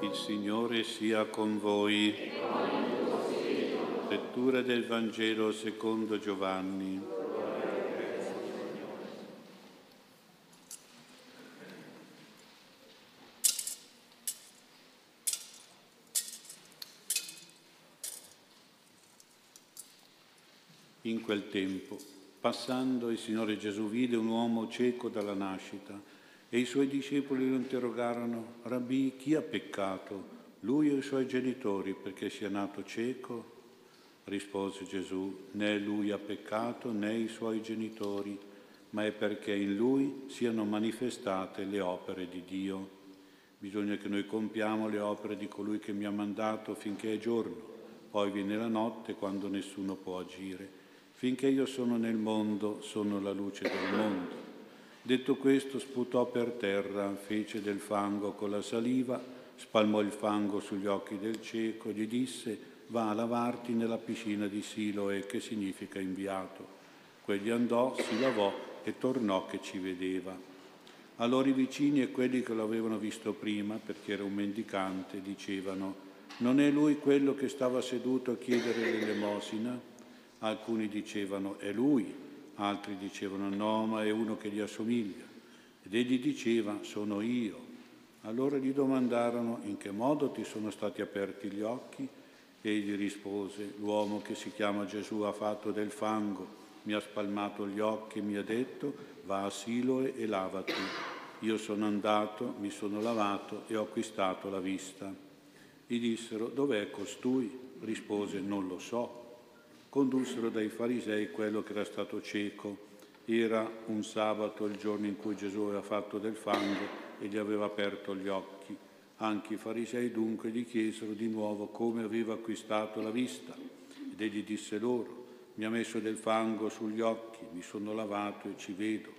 Il Signore sia con voi. Lettura del Vangelo secondo Giovanni. In quel tempo, passando, il Signore Gesù vide un uomo cieco dalla nascita e i suoi discepoli lo interrogarono, Rabbi, chi ha peccato, lui o i suoi genitori, perché sia nato cieco? Rispose Gesù, né lui ha peccato né i suoi genitori, ma è perché in lui siano manifestate le opere di Dio. Bisogna che noi compiamo le opere di colui che mi ha mandato finché è giorno, poi viene la notte quando nessuno può agire. Finché io sono nel mondo, sono la luce del mondo. Detto questo, sputò per terra, fece del fango con la saliva, spalmò il fango sugli occhi del cieco, gli disse, va a lavarti nella piscina di Siloe, che significa inviato. Quegli andò, si lavò e tornò che ci vedeva. Allora i vicini e quelli che lo avevano visto prima, perché era un mendicante, dicevano, non è lui quello che stava seduto a chiedere l'elemosina? Alcuni dicevano, è lui. Altri dicevano no, ma è uno che gli assomiglia. Ed egli diceva sono io. Allora gli domandarono in che modo ti sono stati aperti gli occhi? Egli rispose, l'uomo che si chiama Gesù ha fatto del fango, mi ha spalmato gli occhi e mi ha detto va a Siloe e lavati. Io sono andato, mi sono lavato e ho acquistato la vista. Gli dissero dov'è costui? Rispose non lo so condussero dai farisei quello che era stato cieco. Era un sabato il giorno in cui Gesù aveva fatto del fango e gli aveva aperto gli occhi. Anche i farisei dunque gli chiesero di nuovo come aveva acquistato la vista. Ed egli disse loro, mi ha messo del fango sugli occhi, mi sono lavato e ci vedo.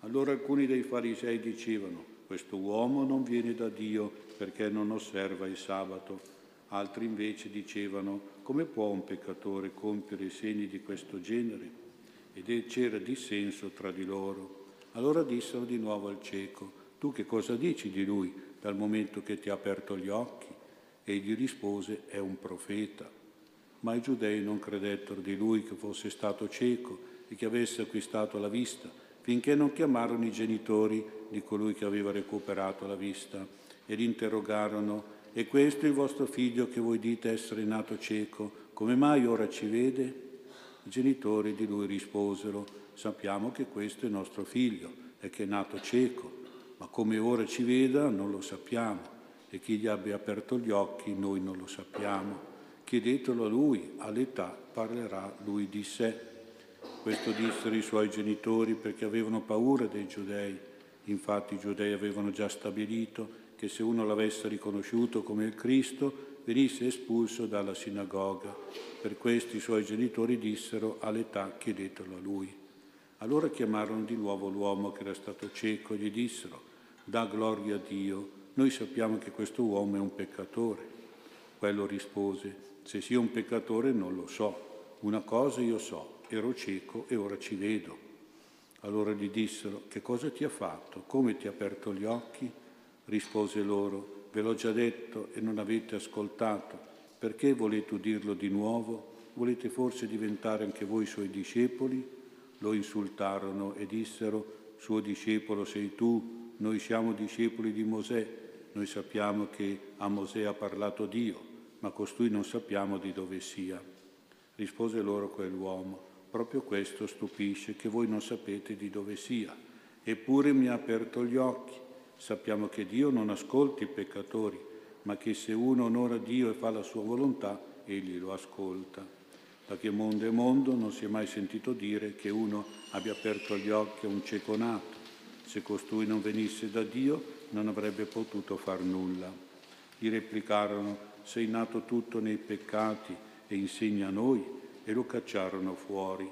Allora alcuni dei farisei dicevano, questo uomo non viene da Dio perché non osserva il sabato. Altri invece dicevano, come può un peccatore compiere segni di questo genere? Ed c'era dissenso tra di loro. Allora dissero di nuovo al cieco, tu che cosa dici di lui dal momento che ti ha aperto gli occhi? Egli rispose, è un profeta. Ma i giudei non credettero di lui che fosse stato cieco e che avesse acquistato la vista, finché non chiamarono i genitori di colui che aveva recuperato la vista e li interrogarono e questo il vostro figlio che voi dite essere nato cieco, come mai ora ci vede? I genitori di lui risposero, sappiamo che questo è nostro figlio e che è nato cieco, ma come ora ci veda non lo sappiamo e chi gli abbia aperto gli occhi noi non lo sappiamo. Chiedetelo a lui, all'età parlerà lui di sé. Questo dissero i suoi genitori perché avevano paura dei giudei. Infatti i giudei avevano già stabilito che se uno l'avesse riconosciuto come il Cristo venisse espulso dalla sinagoga. Per questo i suoi genitori dissero all'età chiedetelo a lui. Allora chiamarono di nuovo l'uomo che era stato cieco e gli dissero da gloria a Dio, noi sappiamo che questo uomo è un peccatore. Quello rispose, se sia un peccatore non lo so, una cosa io so, ero cieco e ora ci vedo. Allora gli dissero, che cosa ti ha fatto? Come ti ha aperto gli occhi? Rispose loro, ve l'ho già detto e non avete ascoltato, perché volete udirlo di nuovo? Volete forse diventare anche voi suoi discepoli? Lo insultarono e dissero, suo discepolo sei tu, noi siamo discepoli di Mosè, noi sappiamo che a Mosè ha parlato Dio, ma costui non sappiamo di dove sia. Rispose loro quell'uomo, proprio questo stupisce che voi non sapete di dove sia, eppure mi ha aperto gli occhi sappiamo che Dio non ascolta i peccatori, ma che se uno onora Dio e fa la sua volontà, egli lo ascolta. Da che mondo è mondo non si è mai sentito dire che uno abbia aperto gli occhi a un cieco nato. Se costui non venisse da Dio non avrebbe potuto far nulla. Gli replicarono, sei nato tutto nei peccati e insegna a noi, e lo cacciarono fuori.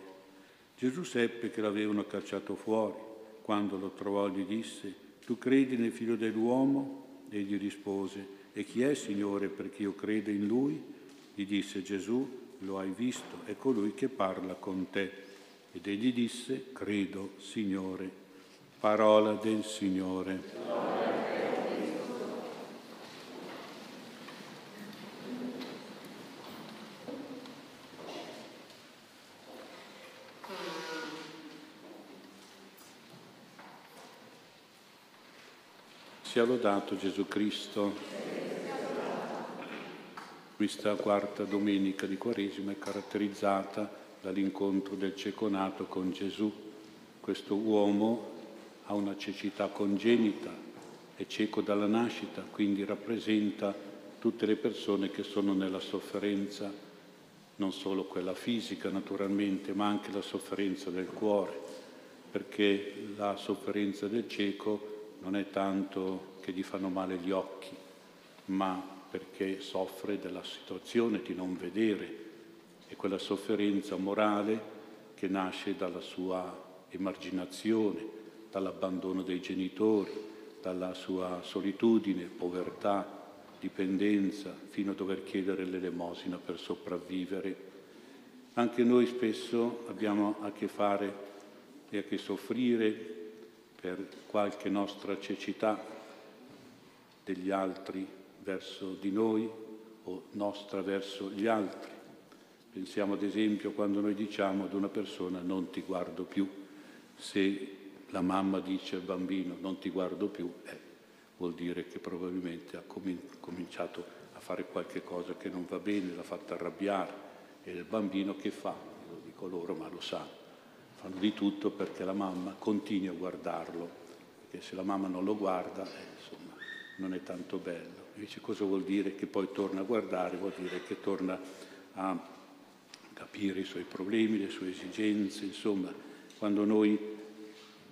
Gesù seppe che l'avevano cacciato fuori. Quando lo trovò gli disse, tu credi nel figlio dell'uomo? Egli rispose, e chi è Signore perché io credo in lui? Gli disse Gesù, lo hai visto, è colui che parla con te. Ed egli disse, credo, Signore. Parola del Signore. Sia lodato Gesù Cristo. Questa quarta domenica di Quaresima è caratterizzata dall'incontro del cieco con Gesù. Questo uomo ha una cecità congenita, è cieco dalla nascita, quindi rappresenta tutte le persone che sono nella sofferenza, non solo quella fisica naturalmente, ma anche la sofferenza del cuore, perché la sofferenza del cieco non è tanto che gli fanno male gli occhi, ma perché soffre della situazione di non vedere e quella sofferenza morale che nasce dalla sua emarginazione, dall'abbandono dei genitori, dalla sua solitudine, povertà, dipendenza, fino a dover chiedere l'elemosina per sopravvivere. Anche noi spesso abbiamo a che fare e a che soffrire per qualche nostra cecità degli altri verso di noi o nostra verso gli altri. Pensiamo ad esempio quando noi diciamo ad una persona non ti guardo più, se la mamma dice al bambino non ti guardo più, eh, vuol dire che probabilmente ha cominciato a fare qualche cosa che non va bene, l'ha fatta arrabbiare e il bambino che fa? Lo dico loro ma lo sanno fanno di tutto perché la mamma continui a guardarlo, perché se la mamma non lo guarda, eh, insomma, non è tanto bello. Invece cosa vuol dire che poi torna a guardare? Vuol dire che torna a capire i suoi problemi, le sue esigenze, insomma, quando noi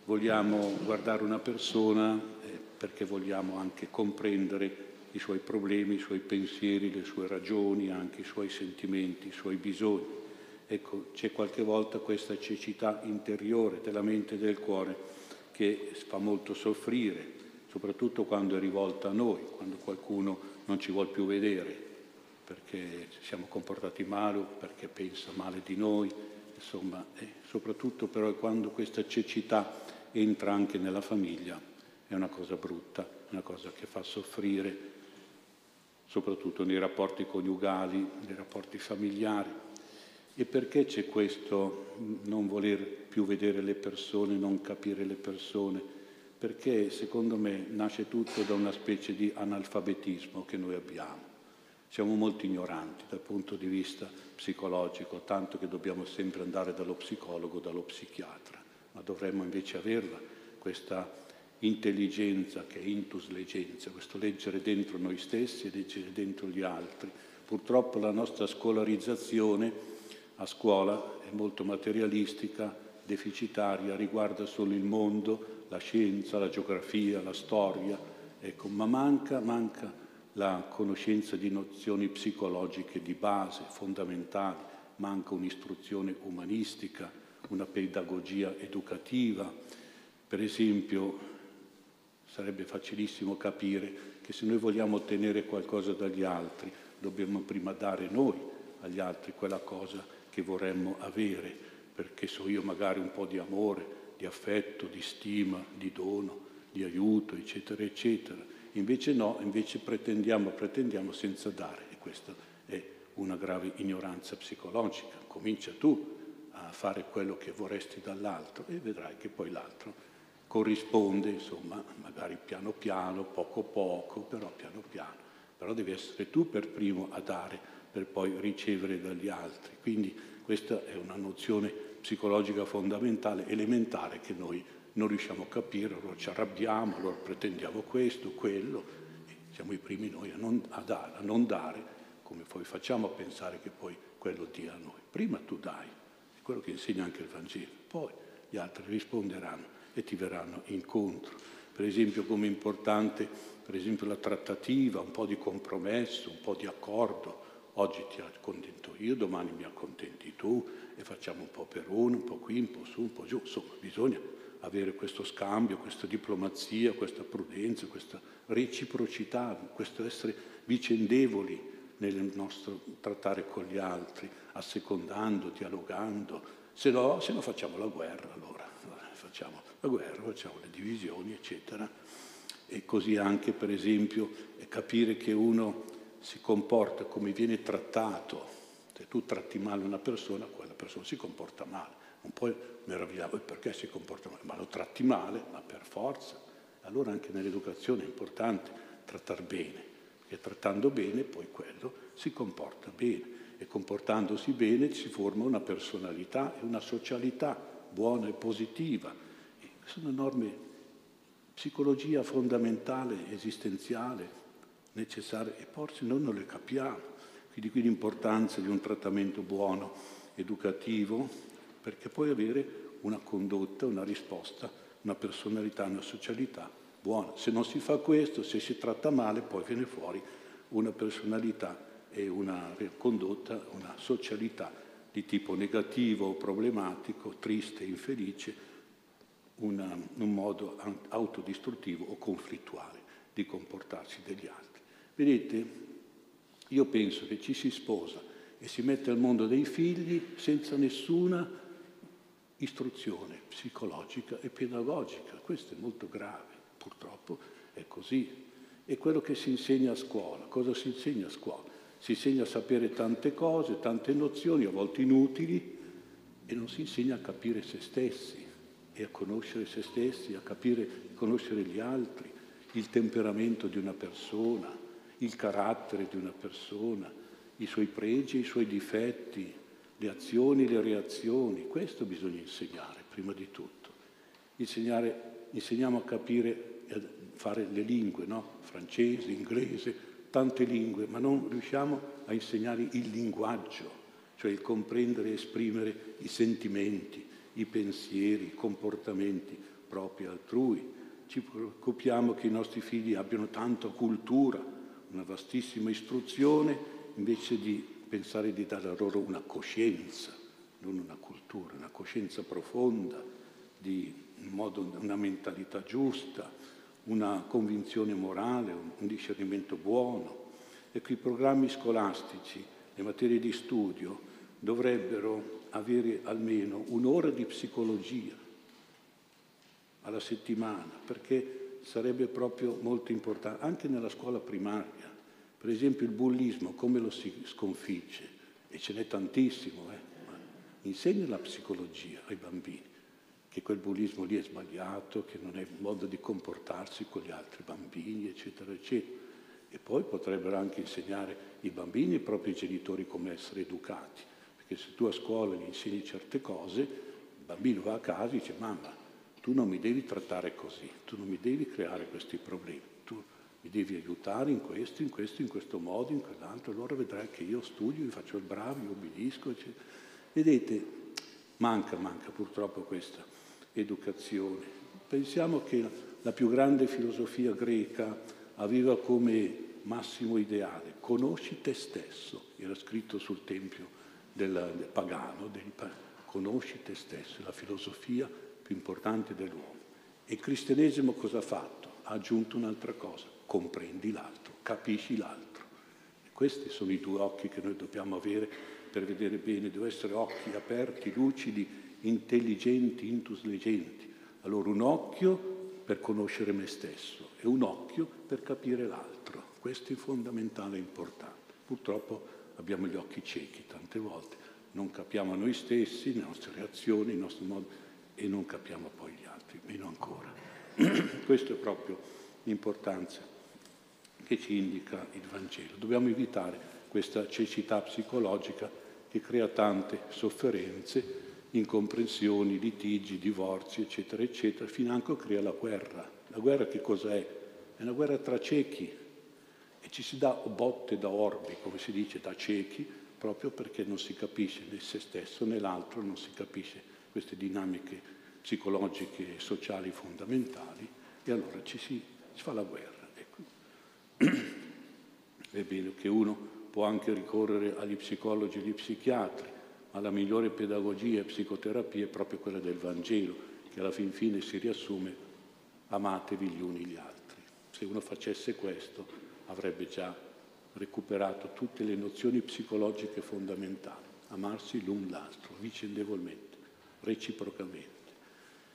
vogliamo guardare una persona eh, perché vogliamo anche comprendere i suoi problemi, i suoi pensieri, le sue ragioni, anche i suoi sentimenti, i suoi bisogni. Ecco, c'è qualche volta questa cecità interiore della mente e del cuore che fa molto soffrire, soprattutto quando è rivolta a noi, quando qualcuno non ci vuole più vedere, perché ci siamo comportati male o perché pensa male di noi, insomma, soprattutto però quando questa cecità entra anche nella famiglia, è una cosa brutta, una cosa che fa soffrire, soprattutto nei rapporti coniugali, nei rapporti familiari. E perché c'è questo non voler più vedere le persone, non capire le persone? Perché secondo me nasce tutto da una specie di analfabetismo che noi abbiamo. Siamo molto ignoranti dal punto di vista psicologico, tanto che dobbiamo sempre andare dallo psicologo, dallo psichiatra, ma dovremmo invece averla questa intelligenza che è intus legenza, questo leggere dentro noi stessi e leggere dentro gli altri. Purtroppo la nostra scolarizzazione a scuola è molto materialistica, deficitaria, riguarda solo il mondo, la scienza, la geografia, la storia, ecco, ma manca, manca la conoscenza di nozioni psicologiche di base, fondamentali, manca un'istruzione umanistica, una pedagogia educativa. Per esempio, sarebbe facilissimo capire che se noi vogliamo ottenere qualcosa dagli altri, dobbiamo prima dare noi agli altri quella cosa che vorremmo avere, perché so io magari un po' di amore, di affetto, di stima, di dono, di aiuto, eccetera, eccetera. Invece no, invece pretendiamo, pretendiamo senza dare e questa è una grave ignoranza psicologica. Comincia tu a fare quello che vorresti dall'altro e vedrai che poi l'altro corrisponde, insomma, magari piano piano, poco poco, però piano piano. Però devi essere tu per primo a dare per poi ricevere dagli altri. Quindi questa è una nozione psicologica fondamentale, elementare, che noi non riusciamo a capire, allora ci arrabbiamo, allora pretendiamo questo, quello, siamo i primi noi a non, a dare, a non dare, come poi facciamo a pensare che poi quello dia a noi. Prima tu dai, è quello che insegna anche il Vangelo, poi gli altri risponderanno e ti verranno incontro. Per esempio come importante, per esempio la trattativa, un po' di compromesso, un po' di accordo, Oggi ti accontento io, domani mi accontenti tu e facciamo un po' per uno, un po' qui, un po' su, un po' giù. Insomma, bisogna avere questo scambio, questa diplomazia, questa prudenza, questa reciprocità, questo essere vicendevoli nel nostro trattare con gli altri, assecondando, dialogando. Se no, se no facciamo la guerra allora, facciamo la guerra, facciamo le divisioni, eccetera. E così anche, per esempio, capire che uno si comporta come viene trattato, se tu tratti male una persona, quella persona si comporta male. Non puoi meravigliare perché si comporta male, ma lo tratti male, ma per forza. Allora anche nell'educazione è importante trattare bene, perché trattando bene poi quello si comporta bene e comportandosi bene si forma una personalità e una socialità buona e positiva. E sono norme psicologia fondamentale, esistenziale, necessaria, e forse noi non le capiamo. Quindi qui l'importanza di un trattamento buono, educativo, perché puoi avere una condotta, una risposta, una personalità, una socialità buona. Se non si fa questo, se si tratta male, poi viene fuori una personalità e una condotta, una socialità di tipo negativo, problematico, triste, infelice, una, un modo autodistruttivo o conflittuale di comportarsi degli altri. Vedete, io penso che ci si sposa e si mette al mondo dei figli senza nessuna istruzione psicologica e pedagogica. Questo è molto grave, purtroppo è così. È quello che si insegna a scuola. Cosa si insegna a scuola? Si insegna a sapere tante cose, tante nozioni, a volte inutili, e non si insegna a capire se stessi e a conoscere se stessi, a capire, conoscere gli altri, il temperamento di una persona, il carattere di una persona, i suoi pregi, i suoi difetti, le azioni, le reazioni. Questo bisogna insegnare prima di tutto. Insegnare, insegniamo a capire e a fare le lingue, no? francese, inglese, tante lingue, ma non riusciamo a insegnare il linguaggio, cioè il comprendere e esprimere i sentimenti, i pensieri, i comportamenti propri altrui. Ci preoccupiamo che i nostri figli abbiano tanta cultura, una vastissima istruzione, invece di pensare di dare loro una coscienza, non una cultura, una coscienza profonda, un modo, una mentalità giusta, una convinzione morale, un discernimento buono. Ecco, i programmi scolastici, le materie di studio dovrebbero avere almeno un'ora di psicologia alla settimana, perché sarebbe proprio molto importante, anche nella scuola primaria. Per esempio il bullismo, come lo si sconfigge? E ce n'è tantissimo, eh? Insegna la psicologia ai bambini, che quel bullismo lì è sbagliato, che non è un modo di comportarsi con gli altri bambini, eccetera, eccetera. E poi potrebbero anche insegnare i bambini e i propri genitori come essere educati, perché se tu a scuola gli insegni certe cose, il bambino va a casa e dice mamma, tu non mi devi trattare così, tu non mi devi creare questi problemi, tu mi devi aiutare in questo, in questo, in questo modo, in quell'altro, allora vedrai che io studio, mi faccio il bravo, io obbedisco. Vedete, manca, manca purtroppo questa educazione. Pensiamo che la più grande filosofia greca aveva come massimo ideale, conosci te stesso, era scritto sul tempio del, del pagano, del, conosci te stesso, la filosofia più importante dell'uomo. E il cristianesimo cosa ha fatto? Ha aggiunto un'altra cosa, comprendi l'altro, capisci l'altro. E questi sono i due occhi che noi dobbiamo avere per vedere bene, devono essere occhi aperti, lucidi, intelligenti, intelligenti. Allora un occhio per conoscere me stesso e un occhio per capire l'altro. Questo è fondamentale e importante. Purtroppo abbiamo gli occhi ciechi tante volte, non capiamo noi stessi, le nostre reazioni, il nostro modo e non capiamo poi gli altri, meno ancora. Questo è proprio l'importanza che ci indica il Vangelo. Dobbiamo evitare questa cecità psicologica che crea tante sofferenze, incomprensioni, litigi, divorzi, eccetera, eccetera, a crea la guerra. La guerra che cos'è? È una guerra tra ciechi e ci si dà botte da orbi, come si dice, da ciechi, proprio perché non si capisce né se stesso né l'altro, non si capisce queste dinamiche psicologiche e sociali fondamentali e allora ci si, si fa la guerra. È bene che uno può anche ricorrere agli psicologi e agli psichiatri, ma la migliore pedagogia e psicoterapia è proprio quella del Vangelo, che alla fin fine si riassume amatevi gli uni gli altri. Se uno facesse questo avrebbe già recuperato tutte le nozioni psicologiche fondamentali, amarsi l'un l'altro, vicendevolmente, reciprocamente.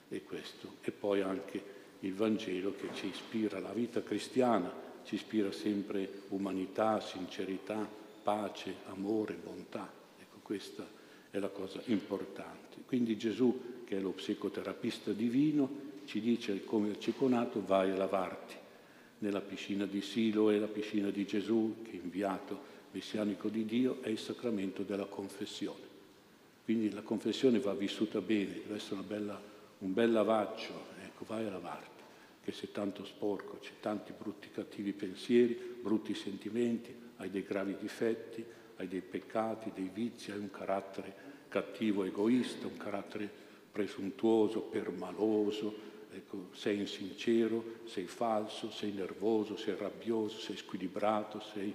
E questo. E poi anche il Vangelo che ci ispira la vita cristiana, ci ispira sempre umanità, sincerità, pace, amore, bontà. Ecco, questa è la cosa importante. Quindi Gesù, che è lo psicoterapista divino, ci dice come il ceconato vai a lavarti nella piscina di Siloe, la piscina di Gesù, che è inviato messianico di Dio, è il sacramento della confessione. Quindi la confessione va vissuta bene, deve essere bella, un bel lavaggio, ecco, vai a lavarti, che sei tanto sporco, c'è tanti brutti cattivi pensieri, brutti sentimenti, hai dei gravi difetti, hai dei peccati, dei vizi, hai un carattere cattivo, egoista, un carattere presuntuoso, permaloso, ecco, sei insincero, sei falso, sei nervoso, sei rabbioso, sei squilibrato, sei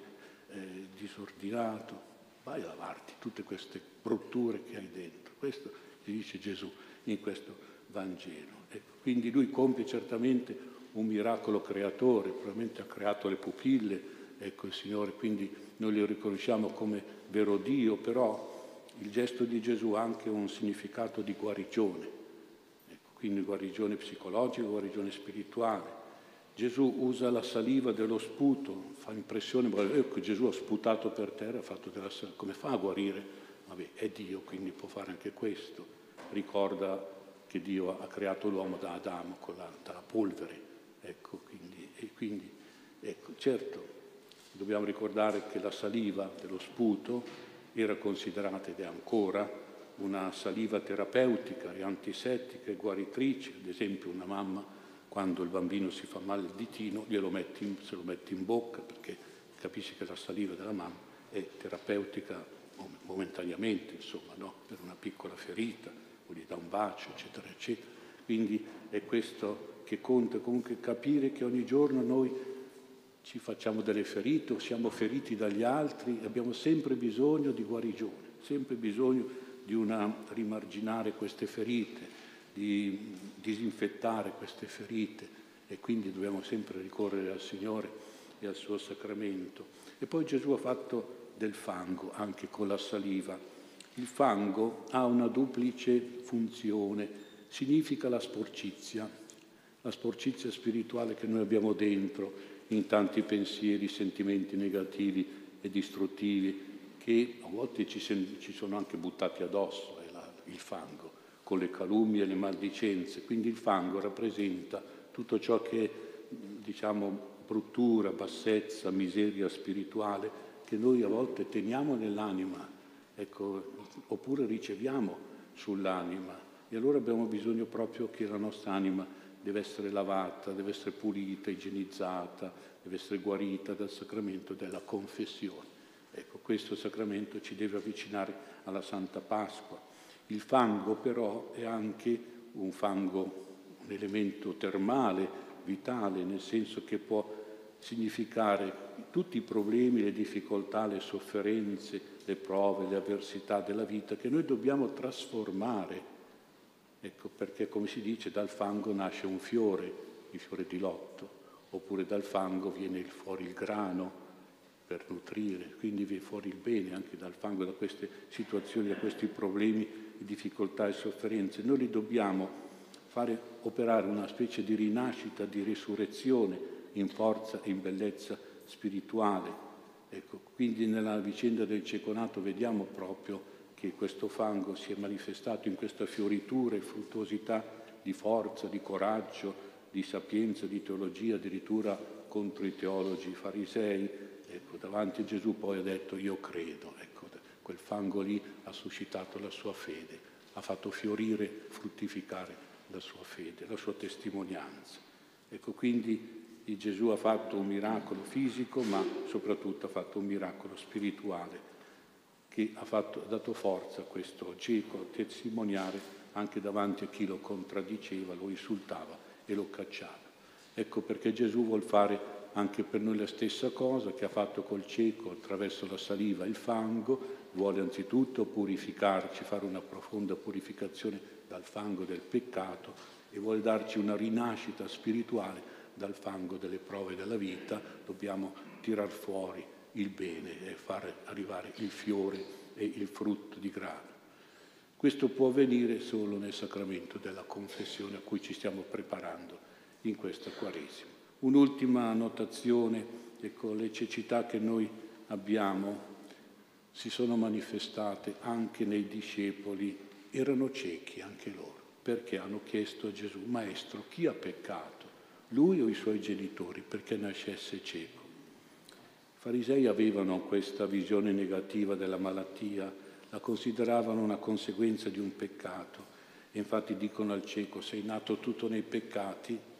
eh, disordinato. Vai a lavarti tutte queste brutture che hai dentro. Questo ti dice Gesù in questo Vangelo. Ecco, quindi lui compie certamente un miracolo creatore, probabilmente ha creato le pupille, ecco il Signore, quindi noi lo riconosciamo come vero Dio, però il gesto di Gesù ha anche un significato di guarigione quindi guarigione psicologica, guarigione spirituale. Gesù usa la saliva dello sputo, fa impressione, ecco Gesù ha sputato per terra, ha fatto della saliva, come fa a guarire? Vabbè, è Dio, quindi può fare anche questo. Ricorda che Dio ha creato l'uomo da Adamo con la, dalla polvere, ecco, quindi, e quindi, ecco, certo, dobbiamo ricordare che la saliva dello sputo era considerata ed è ancora una saliva terapeutica e antisettica e guaritrice, ad esempio una mamma quando il bambino si fa male il ditino glielo metti in, se lo mette in bocca perché capisce che la saliva della mamma è terapeutica momentaneamente, insomma, no? per una piccola ferita, o gli dà un bacio, eccetera, eccetera. Quindi è questo che conta, comunque capire che ogni giorno noi ci facciamo delle ferite o siamo feriti dagli altri, abbiamo sempre bisogno di guarigione, sempre bisogno di una, rimarginare queste ferite, di disinfettare queste ferite e quindi dobbiamo sempre ricorrere al Signore e al suo sacramento. E poi Gesù ha fatto del fango anche con la saliva. Il fango ha una duplice funzione, significa la sporcizia, la sporcizia spirituale che noi abbiamo dentro in tanti pensieri, sentimenti negativi e distruttivi che a volte ci, sono anche buttati addosso, il fango, con le calunnie e le maldicenze. Quindi il fango rappresenta tutto ciò che diciamo, bruttura, bassezza, miseria spirituale, che noi a volte teniamo nell'anima, ecco, oppure riceviamo sull'anima. E allora abbiamo bisogno proprio che la nostra anima deve essere lavata, deve essere pulita, igienizzata, deve essere guarita dal sacramento della confessione. Ecco, questo sacramento ci deve avvicinare alla Santa Pasqua. Il fango però è anche un fango, un elemento termale, vitale, nel senso che può significare tutti i problemi, le difficoltà, le sofferenze, le prove, le avversità della vita che noi dobbiamo trasformare. Ecco perché, come si dice, dal fango nasce un fiore, il fiore di lotto, oppure dal fango viene fuori il grano, per nutrire, quindi viene fuori il bene anche dal fango, da queste situazioni, da questi problemi, difficoltà e sofferenze. Noi li dobbiamo fare operare una specie di rinascita, di risurrezione in forza e in bellezza spirituale. Ecco, quindi nella vicenda del ceconato vediamo proprio che questo fango si è manifestato in questa fioritura e fruttuosità di forza, di coraggio, di sapienza, di teologia, addirittura contro i teologi farisei, Ecco, davanti a Gesù poi ha detto io credo, ecco, quel fango lì ha suscitato la sua fede, ha fatto fiorire, fruttificare la sua fede, la sua testimonianza. Ecco, quindi Gesù ha fatto un miracolo fisico, ma soprattutto ha fatto un miracolo spirituale che ha, fatto, ha dato forza a questo cieco a testimoniare anche davanti a chi lo contraddiceva, lo insultava e lo cacciava. Ecco perché Gesù vuol fare anche per noi la stessa cosa che ha fatto col cieco attraverso la saliva e il fango, vuole anzitutto purificarci, fare una profonda purificazione dal fango del peccato e vuole darci una rinascita spirituale dal fango delle prove della vita, dobbiamo tirar fuori il bene e far arrivare il fiore e il frutto di grano. Questo può avvenire solo nel sacramento della confessione a cui ci stiamo preparando in questa Quaresima. Un'ultima notazione, ecco, le cecità che noi abbiamo si sono manifestate anche nei discepoli, erano ciechi anche loro, perché hanno chiesto a Gesù, Maestro, chi ha peccato? Lui o i suoi genitori perché nascesse cieco? I farisei avevano questa visione negativa della malattia, la consideravano una conseguenza di un peccato. Infatti dicono al cieco, sei nato tutto nei peccati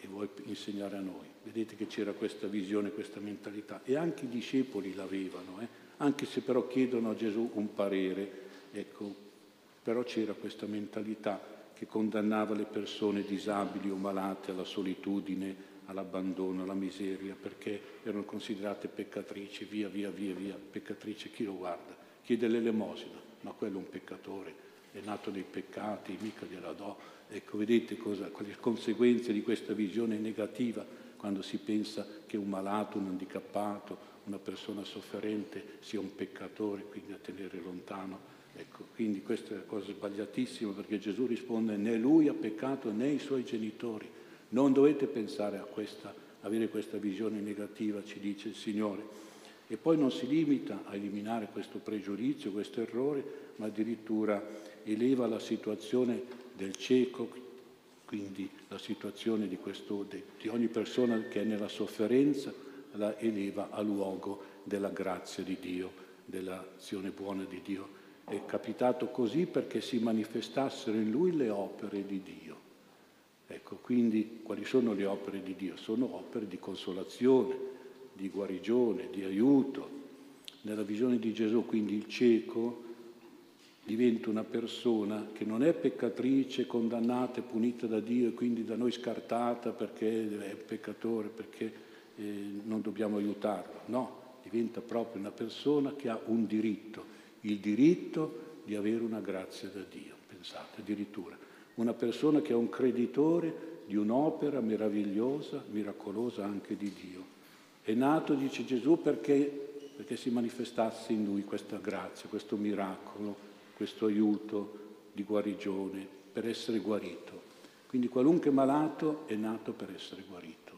e vuoi insegnare a noi. Vedete che c'era questa visione, questa mentalità. E anche i discepoli l'avevano, eh? anche se però chiedono a Gesù un parere, ecco, però c'era questa mentalità che condannava le persone disabili o malate alla solitudine, all'abbandono, alla miseria, perché erano considerate peccatrici, via, via, via, via, peccatrice, chi lo guarda? Chiede l'elemosina, ma quello è un peccatore, è nato dei peccati, mica gliela do. Ecco, vedete cosa, quali conseguenze di questa visione negativa quando si pensa che un malato, un handicappato, una persona sofferente sia un peccatore, quindi a tenere lontano. Ecco, quindi questa è una cosa sbagliatissima perché Gesù risponde né lui ha peccato né i suoi genitori. Non dovete pensare a questa, avere questa visione negativa, ci dice il Signore. E poi non si limita a eliminare questo pregiudizio, questo errore, ma addirittura eleva la situazione del cieco, quindi la situazione di, questo, di ogni persona che è nella sofferenza, la eleva a luogo della grazia di Dio, dell'azione buona di Dio. È capitato così perché si manifestassero in lui le opere di Dio. Ecco, quindi quali sono le opere di Dio? Sono opere di consolazione, di guarigione, di aiuto. Nella visione di Gesù, quindi il cieco diventa una persona che non è peccatrice, condannata e punita da Dio e quindi da noi scartata perché è peccatore, perché eh, non dobbiamo aiutarlo. No, diventa proprio una persona che ha un diritto, il diritto di avere una grazia da Dio, pensate addirittura una persona che è un creditore di un'opera meravigliosa, miracolosa anche di Dio. È nato, dice Gesù, perché, perché si manifestasse in lui questa grazia, questo miracolo, questo aiuto di guarigione, per essere guarito. Quindi qualunque malato è nato per essere guarito.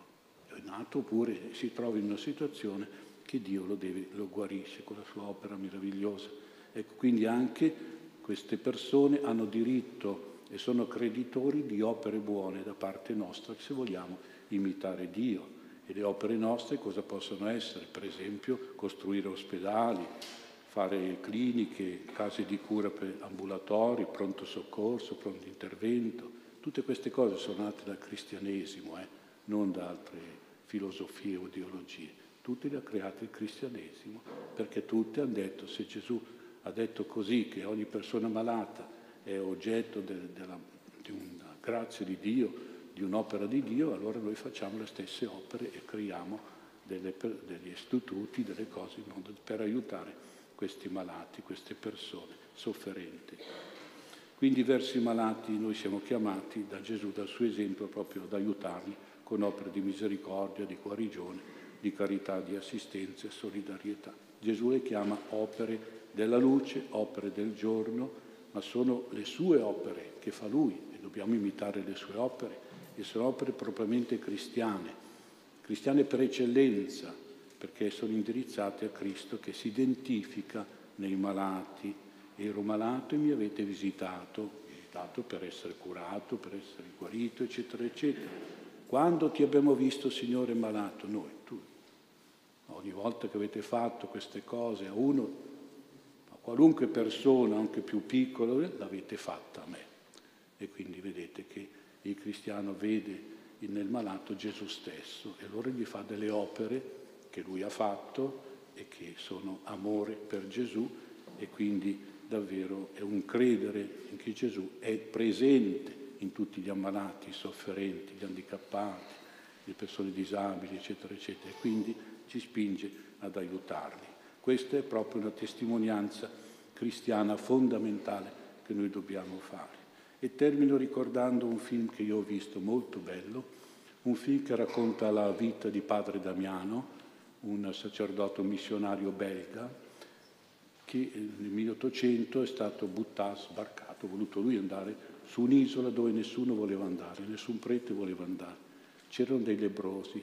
È nato oppure si trova in una situazione che Dio lo, deve, lo guarisce con la sua opera meravigliosa. Ecco, quindi anche queste persone hanno diritto e sono creditori di opere buone da parte nostra se vogliamo imitare Dio. E le opere nostre cosa possono essere? Per esempio costruire ospedali, fare cliniche, case di cura per ambulatori, pronto soccorso, pronto intervento. Tutte queste cose sono nate dal cristianesimo, eh? non da altre filosofie o ideologie. Tutte le ha create il cristianesimo, perché tutte hanno detto, se Gesù ha detto così, che ogni persona malata è oggetto de, de la, di una grazia di Dio, di un'opera di Dio, allora noi facciamo le stesse opere e creiamo delle, degli istituti, delle cose per aiutare questi malati, queste persone sofferenti. Quindi verso i malati noi siamo chiamati da Gesù, dal suo esempio, proprio ad aiutarli con opere di misericordia, di guarigione, di carità, di assistenza e solidarietà. Gesù le chiama opere della luce, opere del giorno, ma sono le sue opere che fa lui e dobbiamo imitare le sue opere e sono opere propriamente cristiane, cristiane per eccellenza, perché sono indirizzate a Cristo che si identifica nei malati. Ero malato e mi avete visitato, visitato per essere curato, per essere guarito, eccetera, eccetera. Quando ti abbiamo visto, Signore, malato? Noi, tu. Ogni volta che avete fatto queste cose a uno qualunque persona, anche più piccola, l'avete fatta a me. E quindi vedete che il cristiano vede nel malato Gesù stesso e allora gli fa delle opere che lui ha fatto e che sono amore per Gesù e quindi davvero è un credere in che Gesù è presente in tutti gli ammalati, i sofferenti, gli handicappati, le persone disabili, eccetera, eccetera, e quindi ci spinge ad aiutarli. Questa è proprio una testimonianza cristiana fondamentale che noi dobbiamo fare. E termino ricordando un film che io ho visto molto bello, un film che racconta la vita di padre Damiano, un sacerdote missionario belga, che nel 1800 è stato buttato, sbarcato, ha voluto lui andare su un'isola dove nessuno voleva andare, nessun prete voleva andare. C'erano dei lebrosi,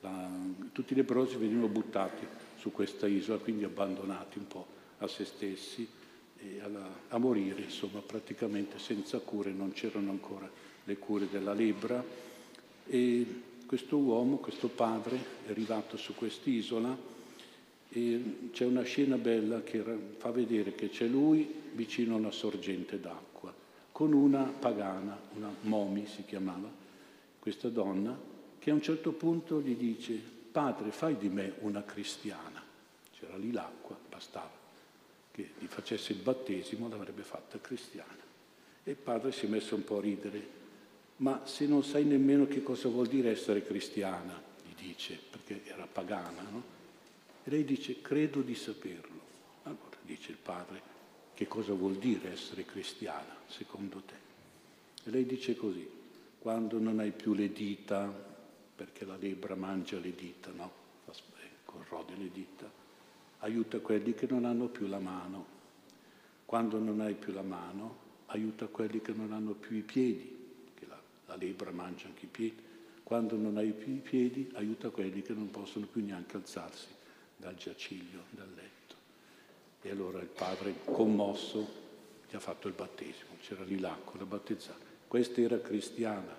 la, tutti i lebrosi venivano buttati su questa isola, quindi abbandonati un po' a se stessi alla, a morire, insomma, praticamente senza cure, non c'erano ancora le cure della lebbra. E questo uomo, questo padre, è arrivato su quest'isola e c'è una scena bella che fa vedere che c'è lui vicino a una sorgente d'acqua, con una pagana, una momi si chiamava, questa donna, che a un certo punto gli dice, padre, fai di me una cristiana. C'era lì l'acqua, bastava che gli facesse il battesimo, l'avrebbe fatta cristiana. E il padre si è messo un po' a ridere, ma se non sai nemmeno che cosa vuol dire essere cristiana, gli dice, perché era pagana, no? E lei dice, credo di saperlo. Allora dice il padre, che cosa vuol dire essere cristiana, secondo te? E lei dice così, quando non hai più le dita, perché la lebbra mangia le dita, no? Corrode le dita, aiuta quelli che non hanno più la mano. Quando non hai più la mano, aiuta quelli che non hanno più i piedi, che la, la lebbra mangia anche i piedi. Quando non hai più i piedi, aiuta quelli che non possono più neanche alzarsi dal giaciglio, dal letto. E allora il padre, commosso, gli ha fatto il battesimo, c'era lì l'acqua, l'ha battezzata. Questa era cristiana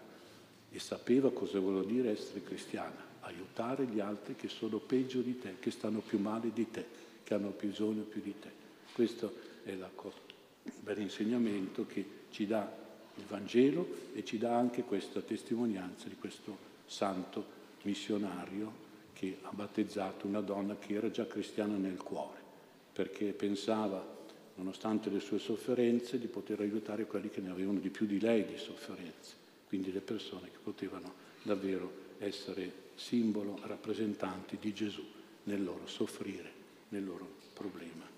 e sapeva cosa voleva dire essere cristiana aiutare gli altri che sono peggio di te, che stanno più male di te, che hanno bisogno più di te. Questo è il bel insegnamento che ci dà il Vangelo e ci dà anche questa testimonianza di questo santo missionario che ha battezzato una donna che era già cristiana nel cuore, perché pensava, nonostante le sue sofferenze, di poter aiutare quelli che ne avevano di più di lei di sofferenze, quindi le persone che potevano davvero essere simbolo rappresentanti di Gesù nel loro soffrire, nel loro problema.